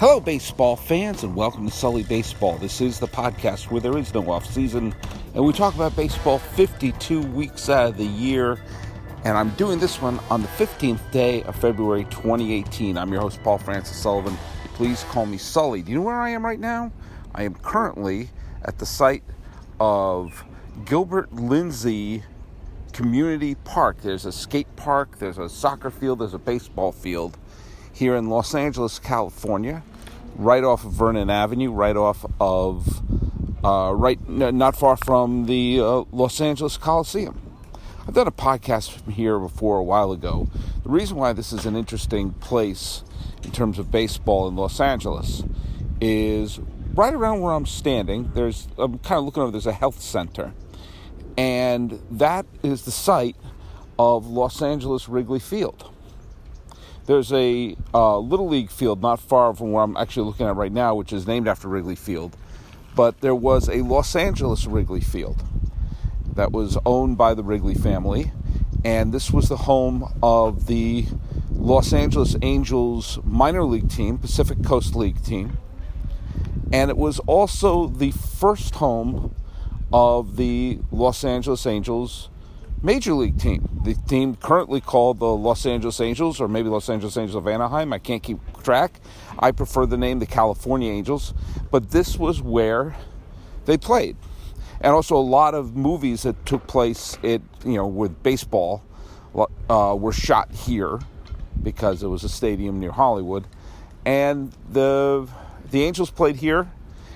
Hello, baseball fans, and welcome to Sully Baseball. This is the podcast where there is no off season, and we talk about baseball 52 weeks out of the year. And I'm doing this one on the 15th day of February 2018. I'm your host, Paul Francis Sullivan. Please call me Sully. Do you know where I am right now? I am currently at the site of Gilbert Lindsay Community Park. There's a skate park, there's a soccer field, there's a baseball field here in Los Angeles, California right off of Vernon Avenue, right off of, uh, right, not far from the uh, Los Angeles Coliseum. I've done a podcast from here before a while ago. The reason why this is an interesting place in terms of baseball in Los Angeles is right around where I'm standing. There's I'm kind of looking over. There's a health center, and that is the site of Los Angeles Wrigley Field. There's a uh, Little League field not far from where I'm actually looking at right now, which is named after Wrigley Field. But there was a Los Angeles Wrigley Field that was owned by the Wrigley family, and this was the home of the Los Angeles Angels minor league team, Pacific Coast League team. And it was also the first home of the Los Angeles Angels major league team. The team currently called the Los Angeles Angels, or maybe Los Angeles Angels of Anaheim. I can't keep track. I prefer the name the California Angels, but this was where they played. And also, a lot of movies that took place, it you know, with baseball, uh, were shot here because it was a stadium near Hollywood, and the the Angels played here,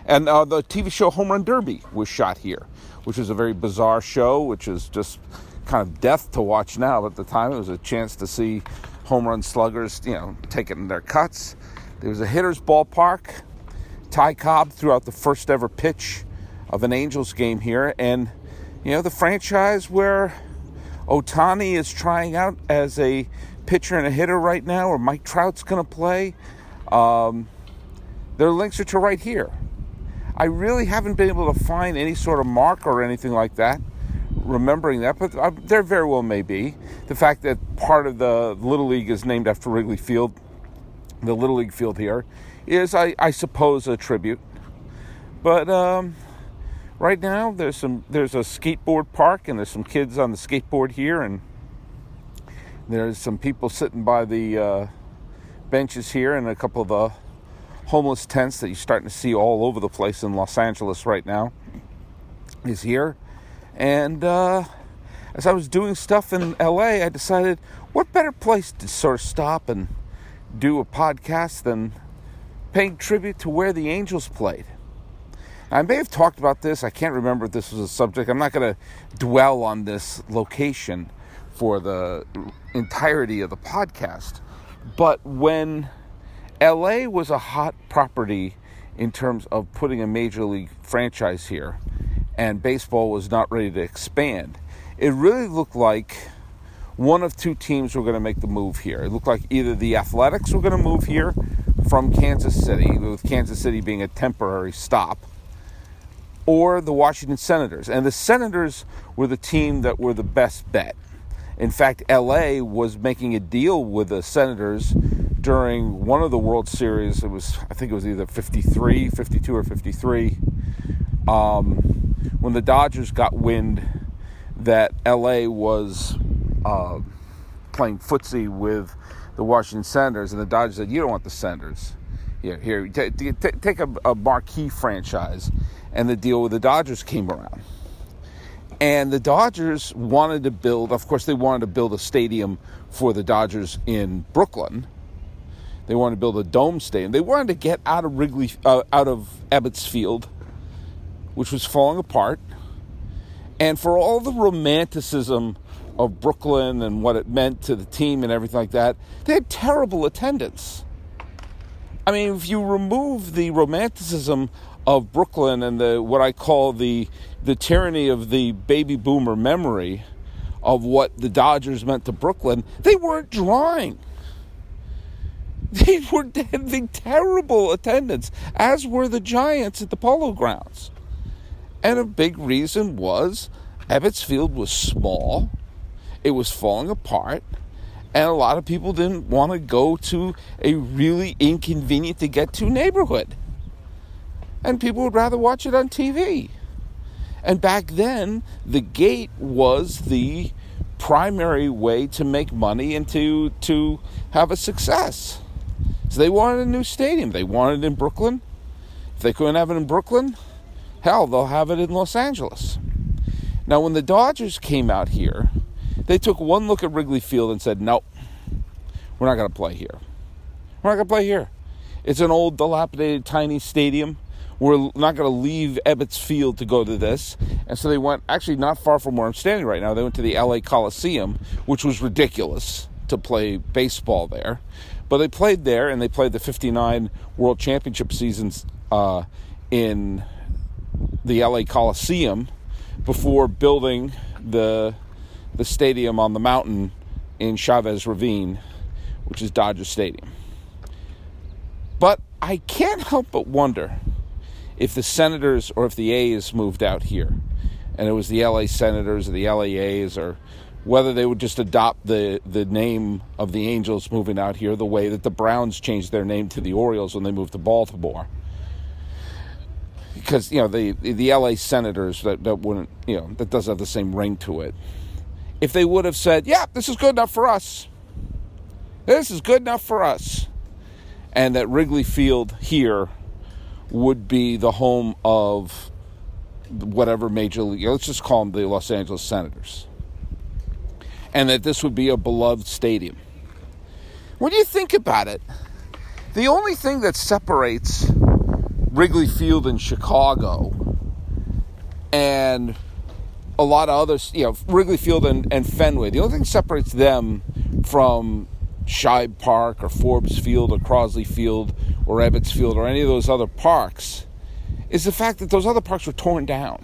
and uh, the TV show Home Run Derby was shot here, which is a very bizarre show, which is just kind of death to watch now, but at the time it was a chance to see home run sluggers, you know, taking their cuts. There was a hitter's ballpark. Ty Cobb threw out the first ever pitch of an Angels game here, and you know the franchise where Ohtani is trying out as a pitcher and a hitter right now, or Mike Trout's going to play. Um, their links are to right here. I really haven't been able to find any sort of mark or anything like that remembering that, but uh, there very well may be. The fact that part of the Little League is named after Wrigley Field, the Little League field here, is, I, I suppose, a tribute. But um, right now, there's some there's a skateboard park, and there's some kids on the skateboard here, and there's some people sitting by the uh, benches here, and a couple of the homeless tents that you're starting to see all over the place in Los Angeles right now is here. And uh, as I was doing stuff in LA, I decided what better place to sort of stop and do a podcast than paying tribute to where the Angels played. I may have talked about this. I can't remember if this was a subject. I'm not going to dwell on this location for the entirety of the podcast. But when LA was a hot property in terms of putting a major league franchise here, and baseball was not ready to expand, it really looked like one of two teams were going to make the move here. It looked like either the Athletics were going to move here from Kansas City, with Kansas City being a temporary stop, or the Washington Senators. And the Senators were the team that were the best bet. In fact, LA was making a deal with the Senators during one of the World Series. It was, I think it was either 53, 52, or 53. Um, when the Dodgers got wind that LA was uh, playing footsie with the Washington Senators, and the Dodgers said, "You don't want the Senators. Here, here, t- t- take a, a marquee franchise." And the deal with the Dodgers came around. And the Dodgers wanted to build, of course, they wanted to build a stadium for the Dodgers in Brooklyn. They wanted to build a dome stadium. They wanted to get out of Wrigley, uh, out of Ebbets Field, which was falling apart. And for all the romanticism of Brooklyn and what it meant to the team and everything like that, they had terrible attendance. I mean, if you remove the romanticism of Brooklyn and the what I call the the tyranny of the baby boomer memory of what the Dodgers meant to Brooklyn, they weren't drawing. They were having terrible attendance, as were the Giants at the Polo Grounds. And a big reason was Ebbets Field was small, it was falling apart, And a lot of people didn't want to go to a really inconvenient to get to neighborhood. And people would rather watch it on TV. And back then, the gate was the primary way to make money and to, to have a success. So they wanted a new stadium. They wanted it in Brooklyn. If they couldn't have it in Brooklyn, hell, they'll have it in Los Angeles. Now, when the Dodgers came out here, they took one look at Wrigley Field and said, nope, we're not going to play here. We're not going to play here. It's an old, dilapidated, tiny stadium. We're not going to leave Ebbets Field to go to this. And so they went, actually, not far from where I'm standing right now, they went to the LA Coliseum, which was ridiculous to play baseball there. But they played there, and they played the 59 World Championship seasons uh, in the LA Coliseum before building the the stadium on the mountain in Chavez Ravine, which is Dodger Stadium. But I can't help but wonder if the Senators or if the A's moved out here, and it was the LA Senators or the LA A's, or whether they would just adopt the, the name of the Angels moving out here the way that the Browns changed their name to the Orioles when they moved to Baltimore because you know the the LA Senators that, that wouldn't you know that doesn't have the same ring to it. If they would have said, "Yeah, this is good enough for us. This is good enough for us," and that Wrigley Field here would be the home of whatever major league, let's just call them the Los Angeles Senators, and that this would be a beloved stadium. When you think about it, the only thing that separates Wrigley Field in Chicago and a lot of others, you know, Wrigley Field and, and Fenway. The only thing separates them from Shibe Park or Forbes Field or Crosley Field or Ebbets Field or any of those other parks is the fact that those other parks were torn down.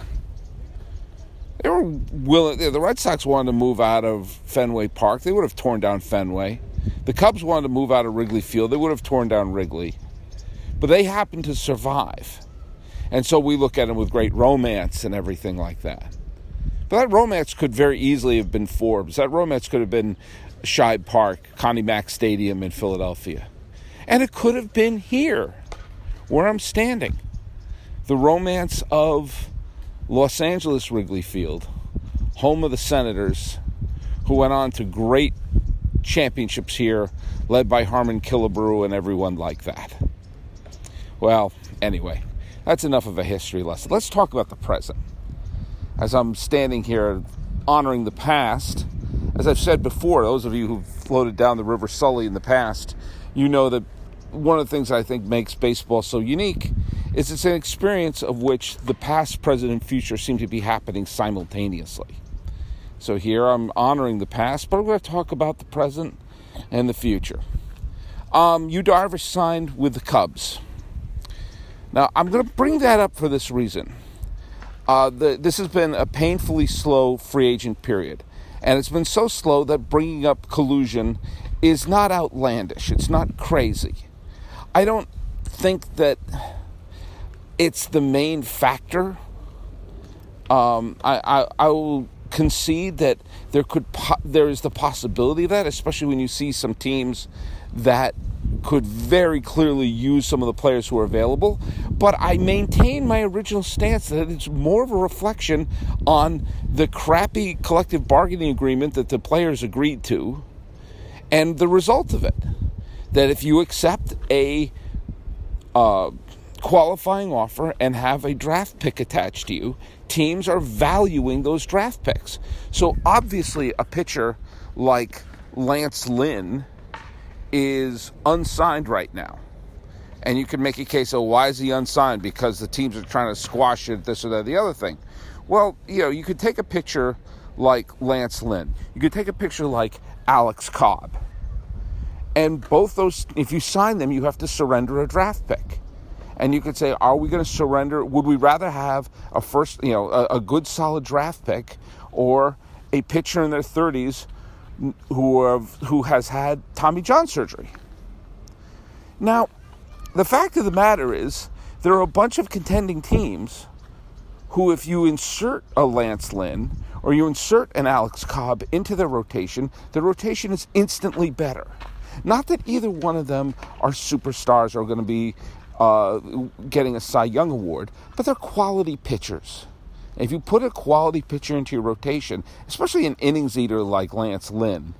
They were willing. The Red Sox wanted to move out of Fenway Park. They would have torn down Fenway. The Cubs wanted to move out of Wrigley Field. They would have torn down Wrigley. But they happen to survive. And so we look at them with great romance and everything like that. But that romance could very easily have been Forbes. That romance could have been Shibe Park, Connie Mack Stadium in Philadelphia. And it could have been here, where I'm standing. The romance of Los Angeles Wrigley Field, home of the Senators, who went on to great championships here, led by Harmon Killebrew and everyone like that. Well, anyway, that's enough of a history lesson. Let's talk about the present. As I'm standing here honoring the past, as I've said before, those of you who've floated down the River Sully in the past, you know that one of the things I think makes baseball so unique is it's an experience of which the past, present, and future seem to be happening simultaneously. So here I'm honoring the past, but I'm going to talk about the present and the future. Um, Darvish signed with the Cubs. Now, I'm going to bring that up for this reason. Uh, the, this has been a painfully slow free agent period. And it's been so slow that bringing up collusion is not outlandish. It's not crazy. I don't think that it's the main factor. Um, I, I, I will concede that there could po- there is the possibility of that, especially when you see some teams that could very clearly use some of the players who are available, but I maintain my original stance that it's more of a reflection on the crappy collective bargaining agreement that the players agreed to and the result of it. That if you accept a uh, qualifying offer and have a draft pick attached to you, teams are valuing those draft picks. So obviously, a pitcher like Lance Lynn is unsigned right now. And you can make a case of why is he unsigned? Because the teams are trying to squash it, this or that, the other thing. Well, you know, you could take a picture like Lance Lynn. You could take a picture like Alex Cobb. And both those, if you sign them, you have to surrender a draft pick. And you could say, are we going to surrender? Would we rather have a first, you know, a, a good solid draft pick or a pitcher in their 30s who have, who has had Tommy John surgery. Now, the fact of the matter is, there are a bunch of contending teams who, if you insert a Lance Lynn or you insert an Alex Cobb into the rotation, the rotation is instantly better. Not that either one of them are superstars or going to be uh, getting a Cy Young award, but they're quality pitchers. If you put a quality pitcher into your rotation, especially an innings eater like Lance Lynn,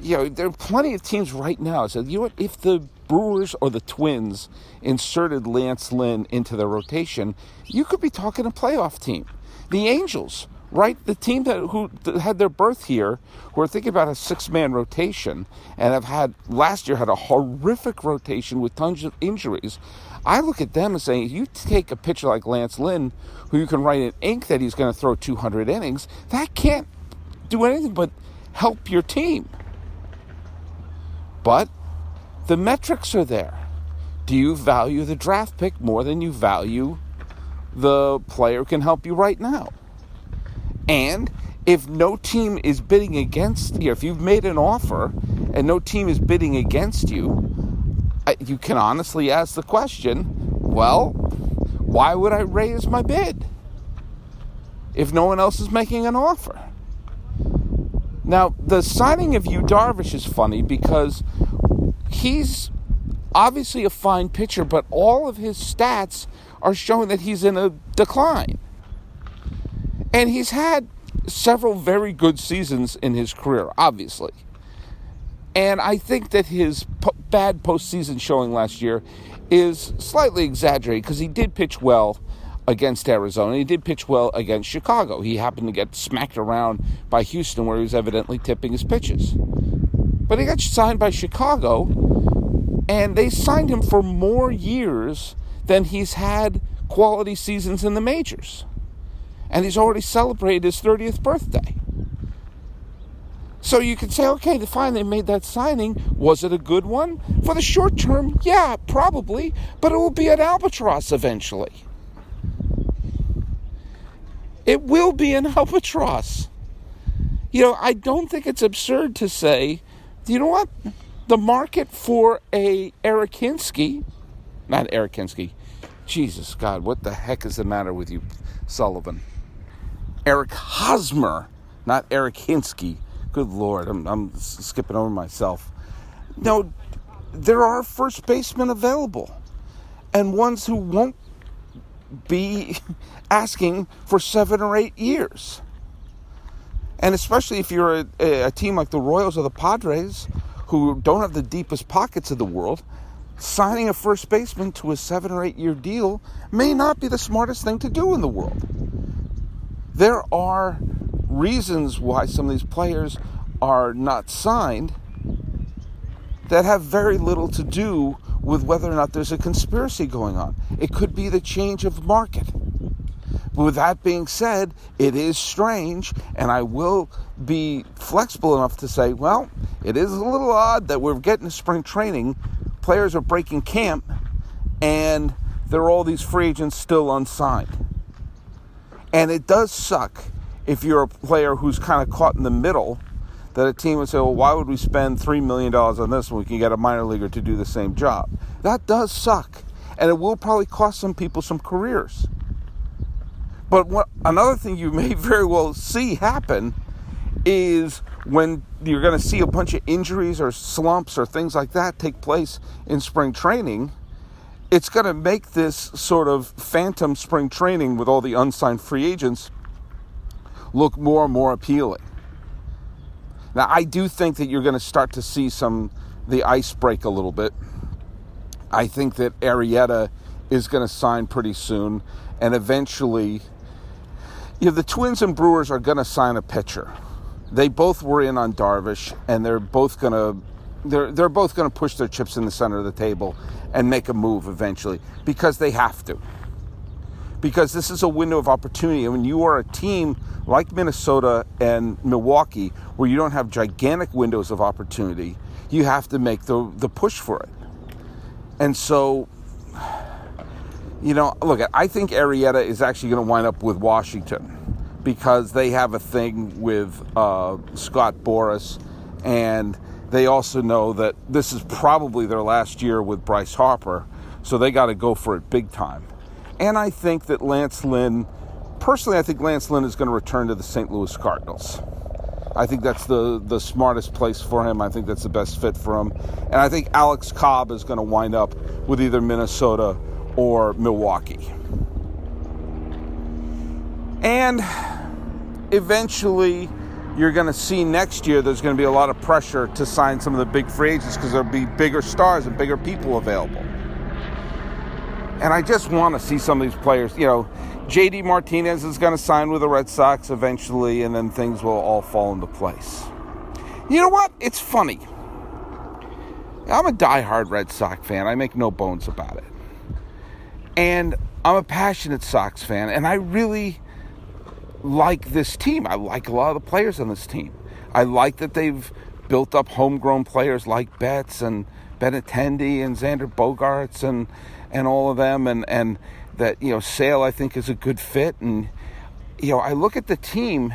you know, there are plenty of teams right now. So, you know? If the Brewers or the Twins inserted Lance Lynn into their rotation, you could be talking a playoff team. The Angels, right? The team that who had their birth here, who are thinking about a six-man rotation and have had last year had a horrific rotation with tons of injuries. I look at them and say, you take a pitcher like Lance Lynn, who you can write in ink that he's going to throw 200 innings, that can't do anything but help your team. But the metrics are there. Do you value the draft pick more than you value the player who can help you right now? And if no team is bidding against you, if you've made an offer and no team is bidding against you, you can honestly ask the question well, why would I raise my bid if no one else is making an offer? Now, the signing of Yu Darvish is funny because he's obviously a fine pitcher, but all of his stats are showing that he's in a decline. And he's had several very good seasons in his career, obviously. And I think that his po- bad postseason showing last year is slightly exaggerated because he did pitch well against Arizona. He did pitch well against Chicago. He happened to get smacked around by Houston, where he was evidently tipping his pitches. But he got signed by Chicago, and they signed him for more years than he's had quality seasons in the majors. And he's already celebrated his 30th birthday. So you can say, okay, fine, they made that signing. Was it a good one? For the short term, yeah, probably, but it will be an albatross eventually. It will be an albatross. You know, I don't think it's absurd to say, you know what? The market for a Eric not Eric Jesus God, what the heck is the matter with you, Sullivan? Eric Hosmer, not Eric. Good Lord, I'm, I'm skipping over myself. No, there are first basemen available, and ones who won't be asking for seven or eight years. And especially if you're a, a, team like the Royals or the Padres, who don't have the deepest pockets of the world, signing a first baseman to a seven or eight year deal may not be the smartest thing to do in the world. There are reasons why some of these players are not signed that have very little to do with whether or not there's a conspiracy going on. It could be the change of market. But with that being said, it is strange, and I will be flexible enough to say, well, it is a little odd that we're getting spring training, players are breaking camp, and there are all these free agents still unsigned. And it does suck if you're a player who's kind of caught in the middle that a team would say, well, why would we spend $3 million on this when we can get a minor leaguer to do the same job? That does suck. And it will probably cost some people some careers. But what, another thing you may very well see happen is when you're going to see a bunch of injuries or slumps or things like that take place in spring training, it's going to make this sort of phantom spring training with all the unsigned free agents look more and more appealing. Now, I do think that you're going to start to see some the ice break a little bit. I think that Arrieta is going to sign pretty soon, and eventually, you know, the Twins and Brewers are going to sign a pitcher. They both were in on Darvish, and they're both going to they're they're both going to push their chips in the center of the table and make a move eventually because they have to because this is a window of opportunity. And when you are a team like Minnesota and Milwaukee, where you don't have gigantic windows of opportunity, you have to make the, the push for it. And so, you know, look, I think Arrieta is actually going to wind up with Washington because they have a thing with uh, Scott Boras, and they also know that this is probably their last year with Bryce Harper, so they got to go for it big time. And I think that Lance Lynn personally, I think Lance Lynn is going to return to the St. Louis Cardinals. I think that's the, the smartest place for him. I think that's the best fit for him. And I think Alex Cobb is going to wind up with either Minnesota or Milwaukee. And eventually, you're going to see next year there's going to be a lot of pressure to sign some of the big free agents because there'll be bigger stars and bigger people available. And I just want to see some of these players. You know, JD Martinez is going to sign with the Red Sox eventually, and then things will all fall into place. You know what? It's funny. I'm a die-hard Red Sox fan. I make no bones about it. And I'm a passionate Sox fan, and I really like this team. I like a lot of the players on this team. I like that they've built up homegrown players like Betts and Benintendi and Xander Bogaerts and and all of them and and that you know Sale I think is a good fit and you know I look at the team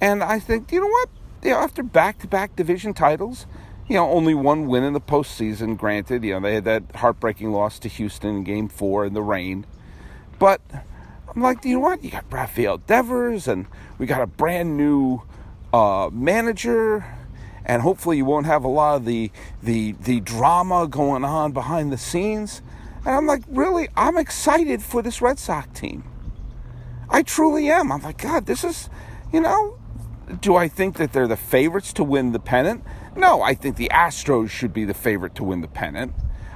and I think you know what you know after back to back division titles you know only one win in the postseason granted you know they had that heartbreaking loss to Houston in Game Four in the rain but I'm like, you know what? You got Rafael Devers, and we got a brand new uh, manager, and hopefully you won't have a lot of the the the drama going on behind the scenes. And I'm like, really, I'm excited for this Red Sox team. I truly am. I'm like, God, this is, you know, do I think that they're the favorites to win the pennant? No, I think the Astros should be the favorite to win the pennant.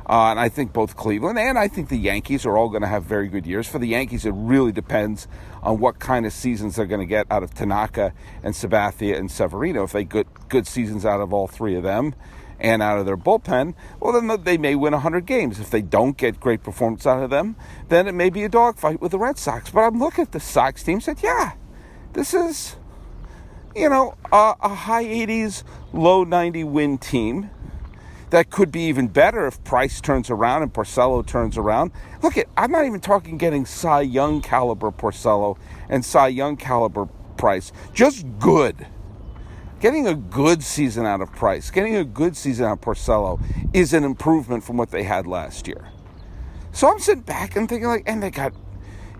Uh, and I think both Cleveland and I think the Yankees are all going to have very good years. For the Yankees, it really depends on what kind of seasons they're going to get out of Tanaka and Sabathia and Severino. If they get good seasons out of all three of them and out of their bullpen, well, then they may win 100 games. If they don't get great performance out of them, then it may be a dogfight with the Red Sox. But I'm looking at the Sox team said, yeah, this is, you know, a, a high 80s, low 90 win team that could be even better if Price turns around and Porcello turns around. Look at I'm not even talking getting Cy Young caliber Porcello and Cy Young caliber Price. Just good. Getting a good season out of Price, getting a good season out of Porcello is an improvement from what they had last year. So I'm sitting back and thinking like, and they got,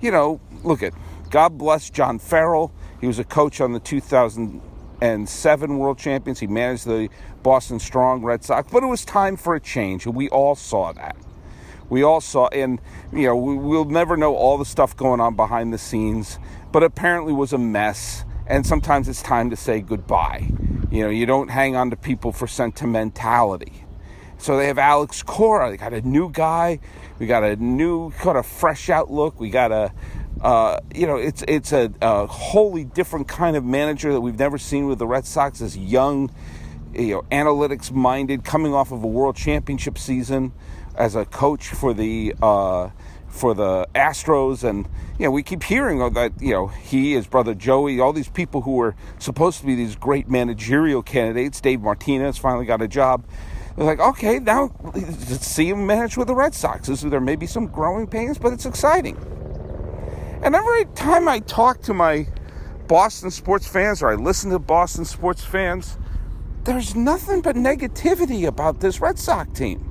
you know, look at God bless John Farrell. He was a coach on the 2007 world champions. He managed the Boston Strong Red Sox, but it was time for a change, and we all saw that. We all saw, and you know, we, will never know all the stuff going on behind the scenes, but apparently was a mess. And sometimes it's time to say goodbye. You know, you don't hang on to people for sentimentality. So they have Alex Cora. They got a new guy. We got a new kind of fresh outlook. We got a uh, you know, it's it's a, a, wholly different kind of manager that we've never seen with the Red Sox. This young, you know, analytics minded, coming off of a World Championship season as a coach for the uh, for the Astros, and you know, we keep hearing that you know he, his brother Joey, all these people who were supposed to be these great managerial candidates. Dave Martinez finally got a job. They're like, okay, now let's see him manage with the Red Sox. There may be some growing pains, but it's exciting. And every time I talk to my Boston sports fans or I listen to Boston sports fans, there's nothing but negativity about this Red Sox team.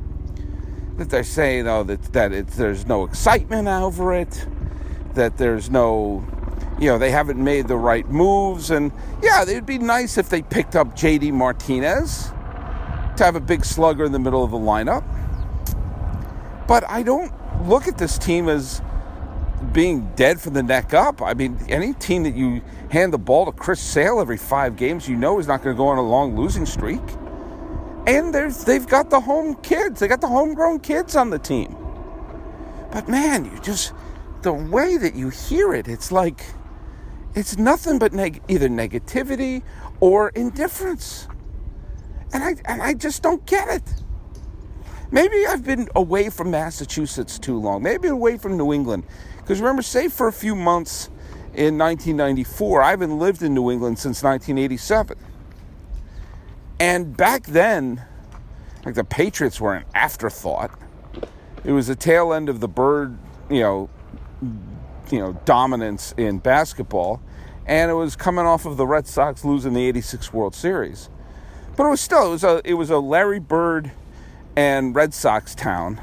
That they're saying, though, that, that it's, there's no excitement over it, that there's no, you know, they haven't made the right moves. And yeah, it'd be nice if they picked up JD Martinez to have a big slugger in the middle of the lineup. But I don't look at this team as being dead from the neck up. I mean, any team that you hand the ball to Chris Sale every five games, you know is not going to go on a long losing streak. And they've got the home kids, they got the homegrown kids on the team. But man, you just, the way that you hear it, it's like, it's nothing but neg- either negativity or indifference. And I, and I just don't get it. Maybe I've been away from Massachusetts too long. Maybe away from New England. Because remember, say for a few months in 1994, I haven't lived in New England since 1987. And back then, like the Patriots were an afterthought. It was the tail end of the bird, you know, you know, dominance in basketball, and it was coming off of the Red Sox losing the '86 World Series. But it was still it was a it was a Larry Bird and Red Sox town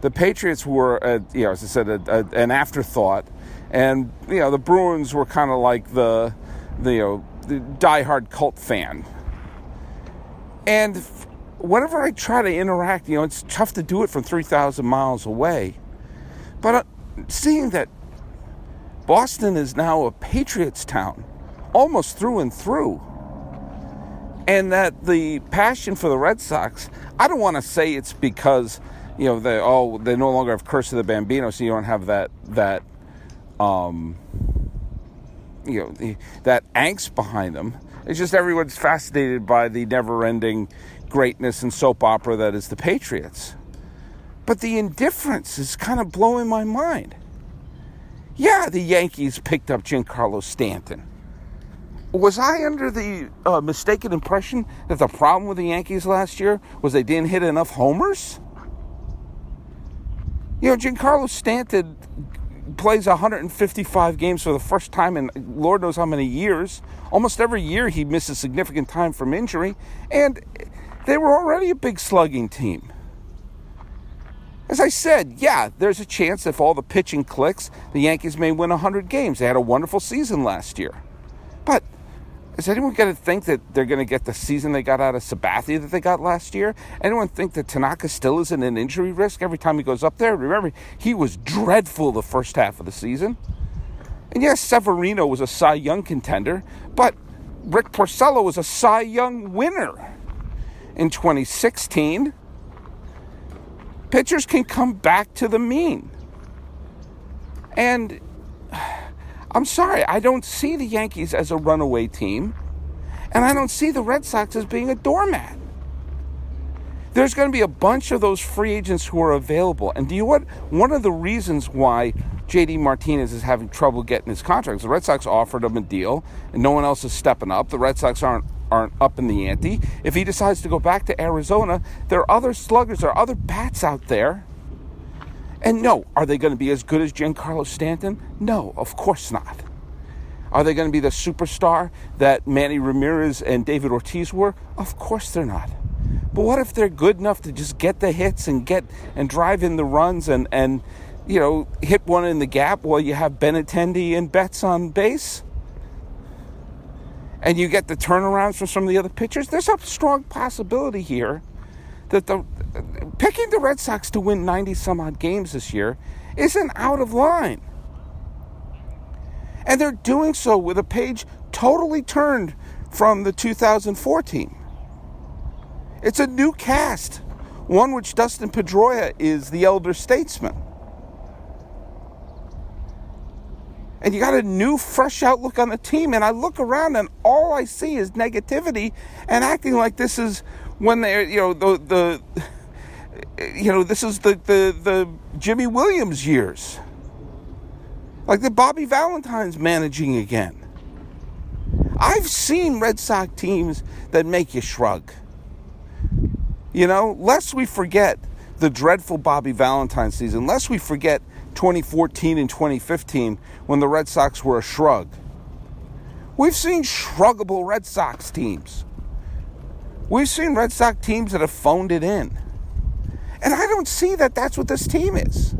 the Patriots were, uh, you know, as I said, a, a, an afterthought, and you know the Bruins were kind of like the, the you know, the diehard cult fan. And whenever I try to interact, you know, it's tough to do it from three thousand miles away. But uh, seeing that Boston is now a Patriots town, almost through and through, and that the passion for the Red Sox, I don't want to say it's because you know they oh they no longer have Curse of the Bambino, so you don't have that that um, you know that angst behind them. It's just everyone's fascinated by the never-ending greatness and soap opera that is the Patriots. But the indifference is kind of blowing my mind. Yeah, the Yankees picked up Giancarlo Stanton. Was I under the uh, mistaken impression that the problem with the Yankees last year was they didn't hit enough homers? You know, Giancarlo Stanton plays 155 games for the first time in Lord knows how many years. Almost every year he misses significant time from injury, and they were already a big slugging team. As I said, yeah, there's a chance if all the pitching clicks, the Yankees may win 100 games. They had a wonderful season last year. Is anyone going to think that they're going to get the season they got out of Sabathia that they got last year? Anyone think that Tanaka still isn't an injury risk every time he goes up there? Remember, he was dreadful the first half of the season. And yes, Severino was a Cy Young contender, but Rick Porcello was a Cy Young winner in 2016. Pitchers can come back to the mean. And I'm sorry, I don't see the Yankees as a runaway team, and I don't see the Red Sox as being a doormat. There's going to be a bunch of those free agents who are available. And do you know what? One of the reasons why JD Martinez is having trouble getting his contract, the Red Sox offered him a deal, and no one else is stepping up. The Red Sox aren't aren't up in the ante. If he decides to go back to Arizona, there are other sluggers, there are other bats out there and no, are they going to be as good as Giancarlo Stanton? No, of course not. Are they going to be the superstar that Manny Ramirez and David Ortiz were? Of course they're not. But what if they're good enough to just get the hits and get and drive in the runs and and you know hit one in the gap while you have Benintendi and Betts on base? And you get the turnarounds from some of the other pitchers. There's a strong possibility here that the picking the Red Sox to win 90 some odd games this year isn't out of line. And they're doing so with a page totally turned from the 2014. It's a new cast, one which Dustin Pedroia is the elder statesman. And you got a new, fresh outlook on the team. And I look around and all I see is negativity and acting like this is when they're, you know, the, the you know, this is the, the, the Jimy Williams years. Like the Bobby Valentine's managing again. I've seen Red Sox teams that make you shrug. You know, lest we forget the dreadful Bobby Valentine season, lest we forget 2014 and 2015 when the Red Sox were a shrug. We've seen shruggable Red Sox teams. We've seen Red Sox teams that have phoned it in. And I don't see that that's what this team is.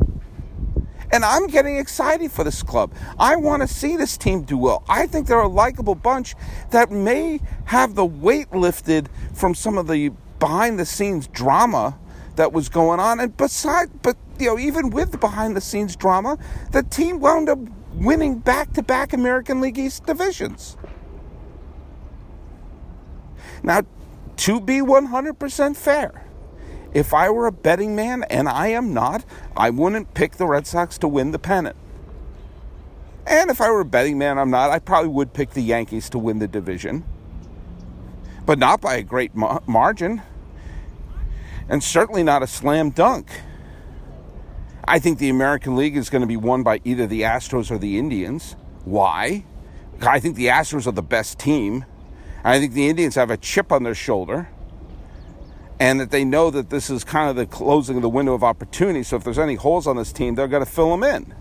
And I'm getting excited for this club. I want to see this team do well. I think they're a likable bunch that may have the weight lifted from some of the behind the scenes drama that was going on. And besides, but you know, even with the behind the scenes drama, the team wound up winning back to back American League East divisions. Now, to be 100% fair, if I were a betting man, and I am not, I wouldn't pick the Red Sox to win the pennant. And if I were a betting man, I'm not, I probably would pick the Yankees to win the division. But not by a great ma- margin. And certainly not a slam dunk. I think the American League is going to be won by either the Astros or the Indians. Why? I think the Astros are the best team. I think the Indians have a chip on their shoulder and that they know that this is kind of the closing of the window of opportunity. So if there's any holes on this team, they're going to fill them in.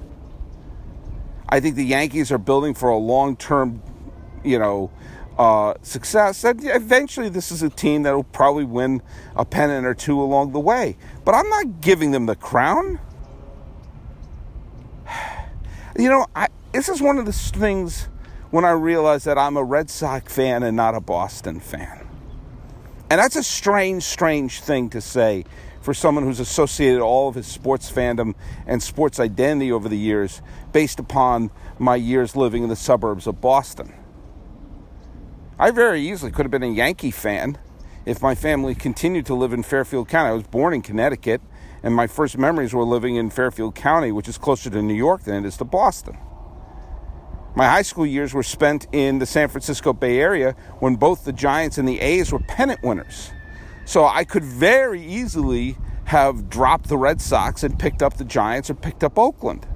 I think the Yankees are building for a long term, you know, uh, success. And eventually, this is a team that will probably win a pennant or two along the way. But I'm not giving them the crown. You know, I, this is one of the things when I realized that I'm a Red Sox fan and not a Boston fan. And that's a strange, strange thing to say for someone who's associated all of his sports fandom and sports identity over the years based upon my years living in the suburbs of Boston. I very easily could have been a Yankee fan if my family continued to live in Fairfield County. I was born in Connecticut, and my first memories were living in Fairfield County, which is closer to New York than it is to Boston. My high school years were spent in the San Francisco Bay Area when both the Giants and the A's were pennant winners. So I could very easily have dropped the Red Sox and picked up the Giants or picked up Oakland.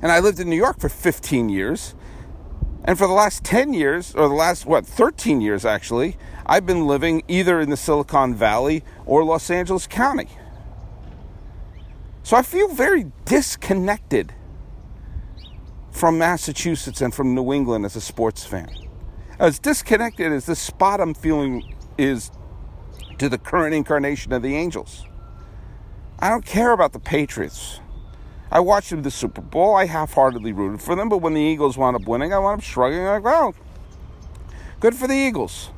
And I lived in New York for 15 years. And for the last 10 years, or the last, what, 13 years actually, I've been living either in the Silicon Valley or Los Angeles County. So I feel very disconnected from Massachusetts and from New England as a sports fan. As disconnected as this spot I'm feeling is to the current incarnation of the Angels. I don't care about the Patriots. I watched them the Super Bowl. I half heartedly rooted for them, but when the Eagles wound up winning, I wound up shrugging like, well, good for the Eagles.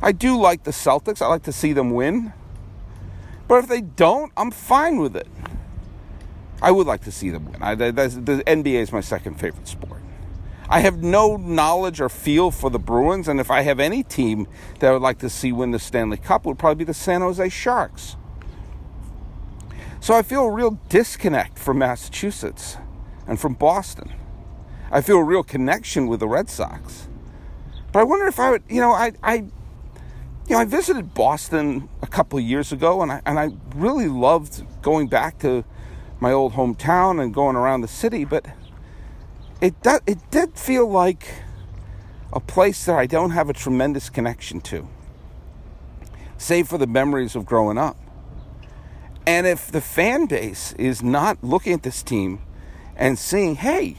I do like the Celtics. I like to see them win. But if they don't, I'm fine with it. I would like to see them win. I, the, the NBA is my second favorite sport. I have no knowledge or feel for the Bruins, and if I have any team that I would like to see win the Stanley Cup, it would probably be the San Jose Sharks. So I feel a real disconnect from Massachusetts and from Boston. I feel a real connection with the Red Sox. But I wonder if I would, you know, I, I you know, I visited Boston a couple years ago, and I and I really loved going back to my old hometown and going around the city, but it did, it did feel like a place that I don't have a tremendous connection to, save for the memories of growing up. And if the fan base is not looking at this team and seeing, hey,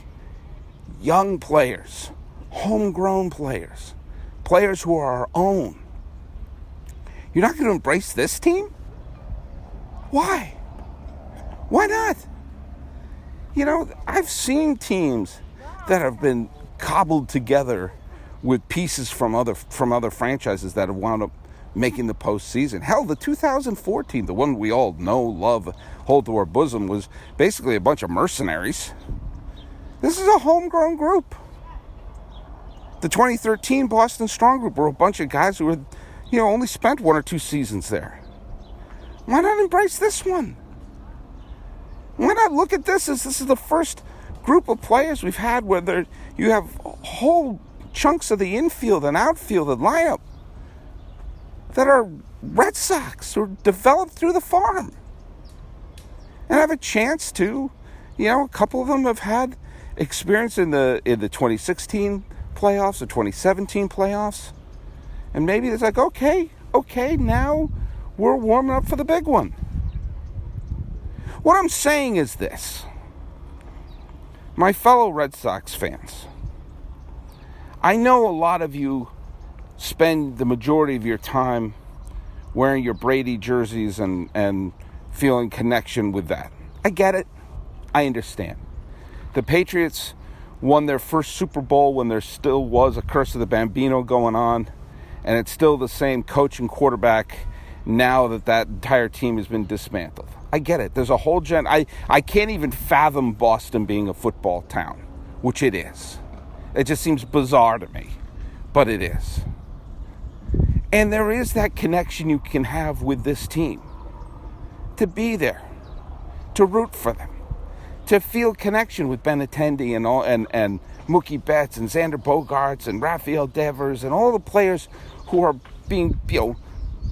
young players, homegrown players, players who are our own, you're not going to embrace this team? Why? Why not? You know, I've seen teams that have been cobbled together with pieces from other from other franchises that have wound up making the postseason. Hell, the 2014, the one we all know, love, hold to our bosom, was basically a bunch of mercenaries. This is a homegrown group. The 2013 Boston Strong Group were a bunch of guys who had, you know, only spent one or two seasons there. Why not embrace this one? Not look at this as this is the first group of players we've had where you have whole chunks of the infield and outfield and lineup that are Red Sox or developed through the farm and have a chance to, you know, a couple of them have had experience in the in the 2016 playoffs, the 2017 playoffs, and maybe it's like, okay, okay, now we're warming up for the big one. What I'm saying is this my fellow Red Sox fans, I know a lot of you spend the majority of your time wearing your Brady jerseys and, and feeling connection with that. I get it. I understand. The Patriots won their first Super Bowl when there still was a curse of the Bambino going on, and it's still the same coach and quarterback now that that entire team has been dismantled. I get it. There's a whole gen. I, I can't even fathom Boston being a football town, which it is. It just seems bizarre to me, but it is. And there is that connection you can have with this team. To be there, to root for them, to feel connection with Benintendi and all and, and Mookie Betts and Xander Bogaerts and Rafael Devers and all the players who are being, you know,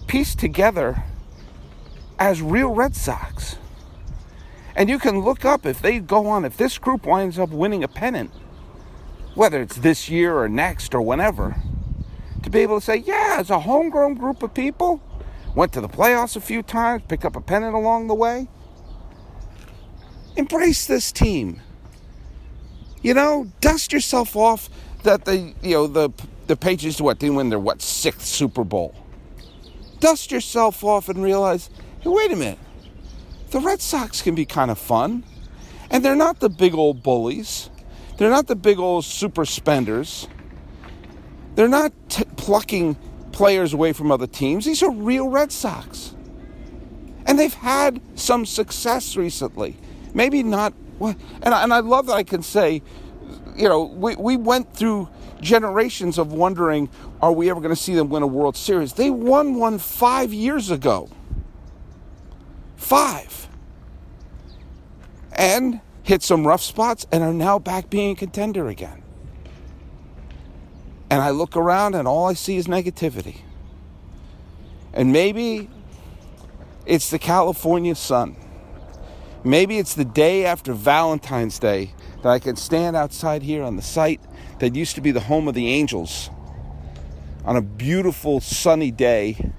pieced together as real Red Sox. And you can look up if they go on, if this group winds up winning a pennant, whether it's this year or next or whenever, to be able to say, yeah, it's a homegrown group of people, went to the playoffs a few times, picked up a pennant along the way. Embrace this team. You know, dust yourself off that the you know the the Patriots what didn't win their what sixth Super Bowl. Dust yourself off and realize, hey, wait a minute, the Red Sox can be kind of fun, and they're not the big old bullies. They're not the big old super spenders. They're not t- plucking players away from other teams. These are real Red Sox. And they've had some success recently. Maybe not. And I, and I love that I can say, you know, we, we went through generations of wondering, are we ever going to see them win a World Series? They won one five years ago. Five. And hit some rough spots and are now back being a contender again. And I look around and all I see is negativity. And maybe it's the California sun. Maybe it's the day after Valentine's Day that I can stand outside here on the site that used to be the home of the Angels on a beautiful sunny day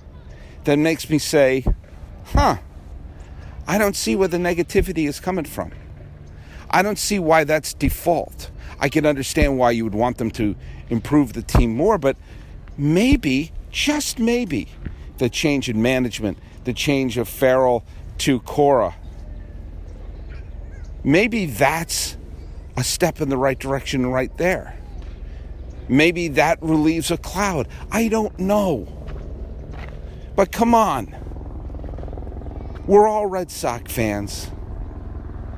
that makes me say, huh, I don't see where the negativity is coming from. I don't see why that's default. I can understand why you would want them to improve the team more, but maybe, just maybe, the change in management, the change of Farrell to Cora, maybe that's a step in the right direction right there. Maybe that relieves a cloud. I don't know. But come on. We're all Red Sox fans.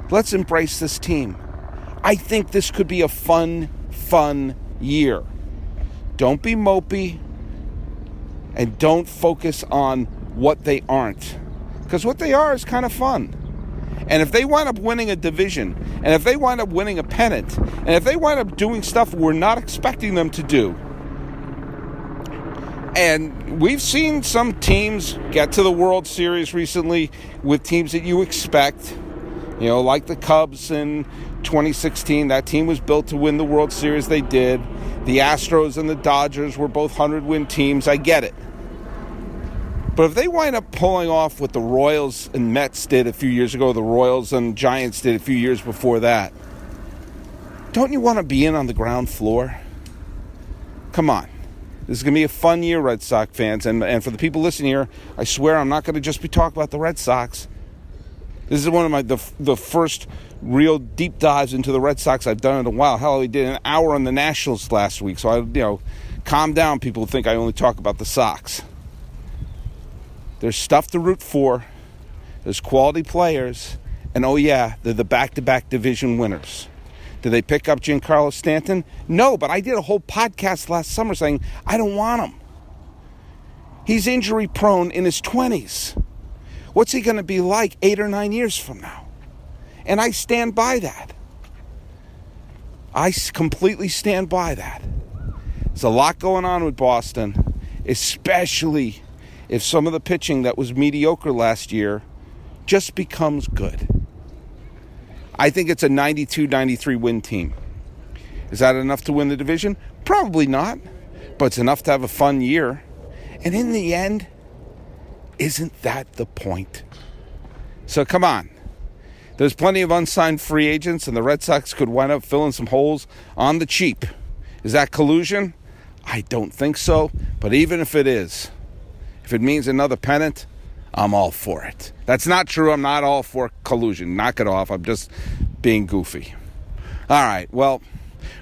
Let's embrace this team. I think this could be a fun, fun year. Don't be mopey and don't focus on what they aren't. Because what they are is kind of fun. And if they wind up winning a division, and if they wind up winning a pennant, and if they wind up doing stuff we're not expecting them to do, and we've seen some teams get to the World Series recently with teams that you expect you know, like the Cubs in 2016, that team was built to win the World Series. They did. The Astros and the Dodgers were both 100 win teams. I get it. But if they wind up pulling off what the Royals and Mets did a few years ago, the Royals and Giants did a few years before that, don't you want to be in on the ground floor? Come on. This is going to be a fun year, Red Sox fans. And, and for the people listening here, I swear I'm not going to just be talking about the Red Sox. This is one of my the, the first real deep dives into the Red Sox I've done in a while. Hell, we did an hour on the Nationals last week, so I you know, calm down. People think I only talk about the Sox. There's stuff to root for. There's quality players, and oh yeah, they're the back-to-back division winners. Did they pick up Giancarlo Stanton? No, but I did a whole podcast last summer saying I don't want him. He's injury prone in his 20s. What's he going to be like eight or nine years from now? And I stand by that. I completely stand by that. There's a lot going on with Boston, especially if some of the pitching that was mediocre last year just becomes good. I think it's a 92 93 win team. Is that enough to win the division? Probably not, but it's enough to have a fun year. And in the end, isn't that the point? So come on. There's plenty of unsigned free agents, and the Red Sox could wind up filling some holes on the cheap. Is that collusion? I don't think so. But even if it is, if it means another pennant, I'm all for it. That's not true. I'm not all for collusion. Knock it off. I'm just being goofy. All right. Well,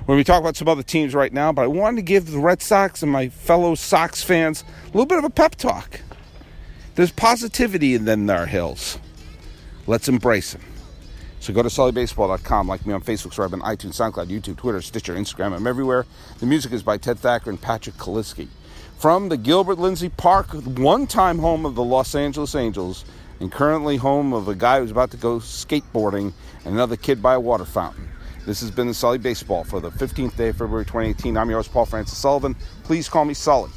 we're going to talk about some other teams right now, but I wanted to give the Red Sox and my fellow Sox fans a little bit of a pep talk. There's positivity in them there hills. Let's embrace them. So go to sullybaseball.com, like me on Facebook, subscribe on iTunes, SoundCloud, YouTube, Twitter, Stitcher, Instagram. I'm everywhere. The music is by Ted Thacker and Patrick Kaliski. From the Gilbert Lindsay Park, one time home of the Los Angeles Angels, and currently home of a guy who's about to go skateboarding and another kid by a water fountain. This has been the Sully Baseball for the 15th day of February 2018. I'm your host, Paul Francis Sullivan. Please call me Sully.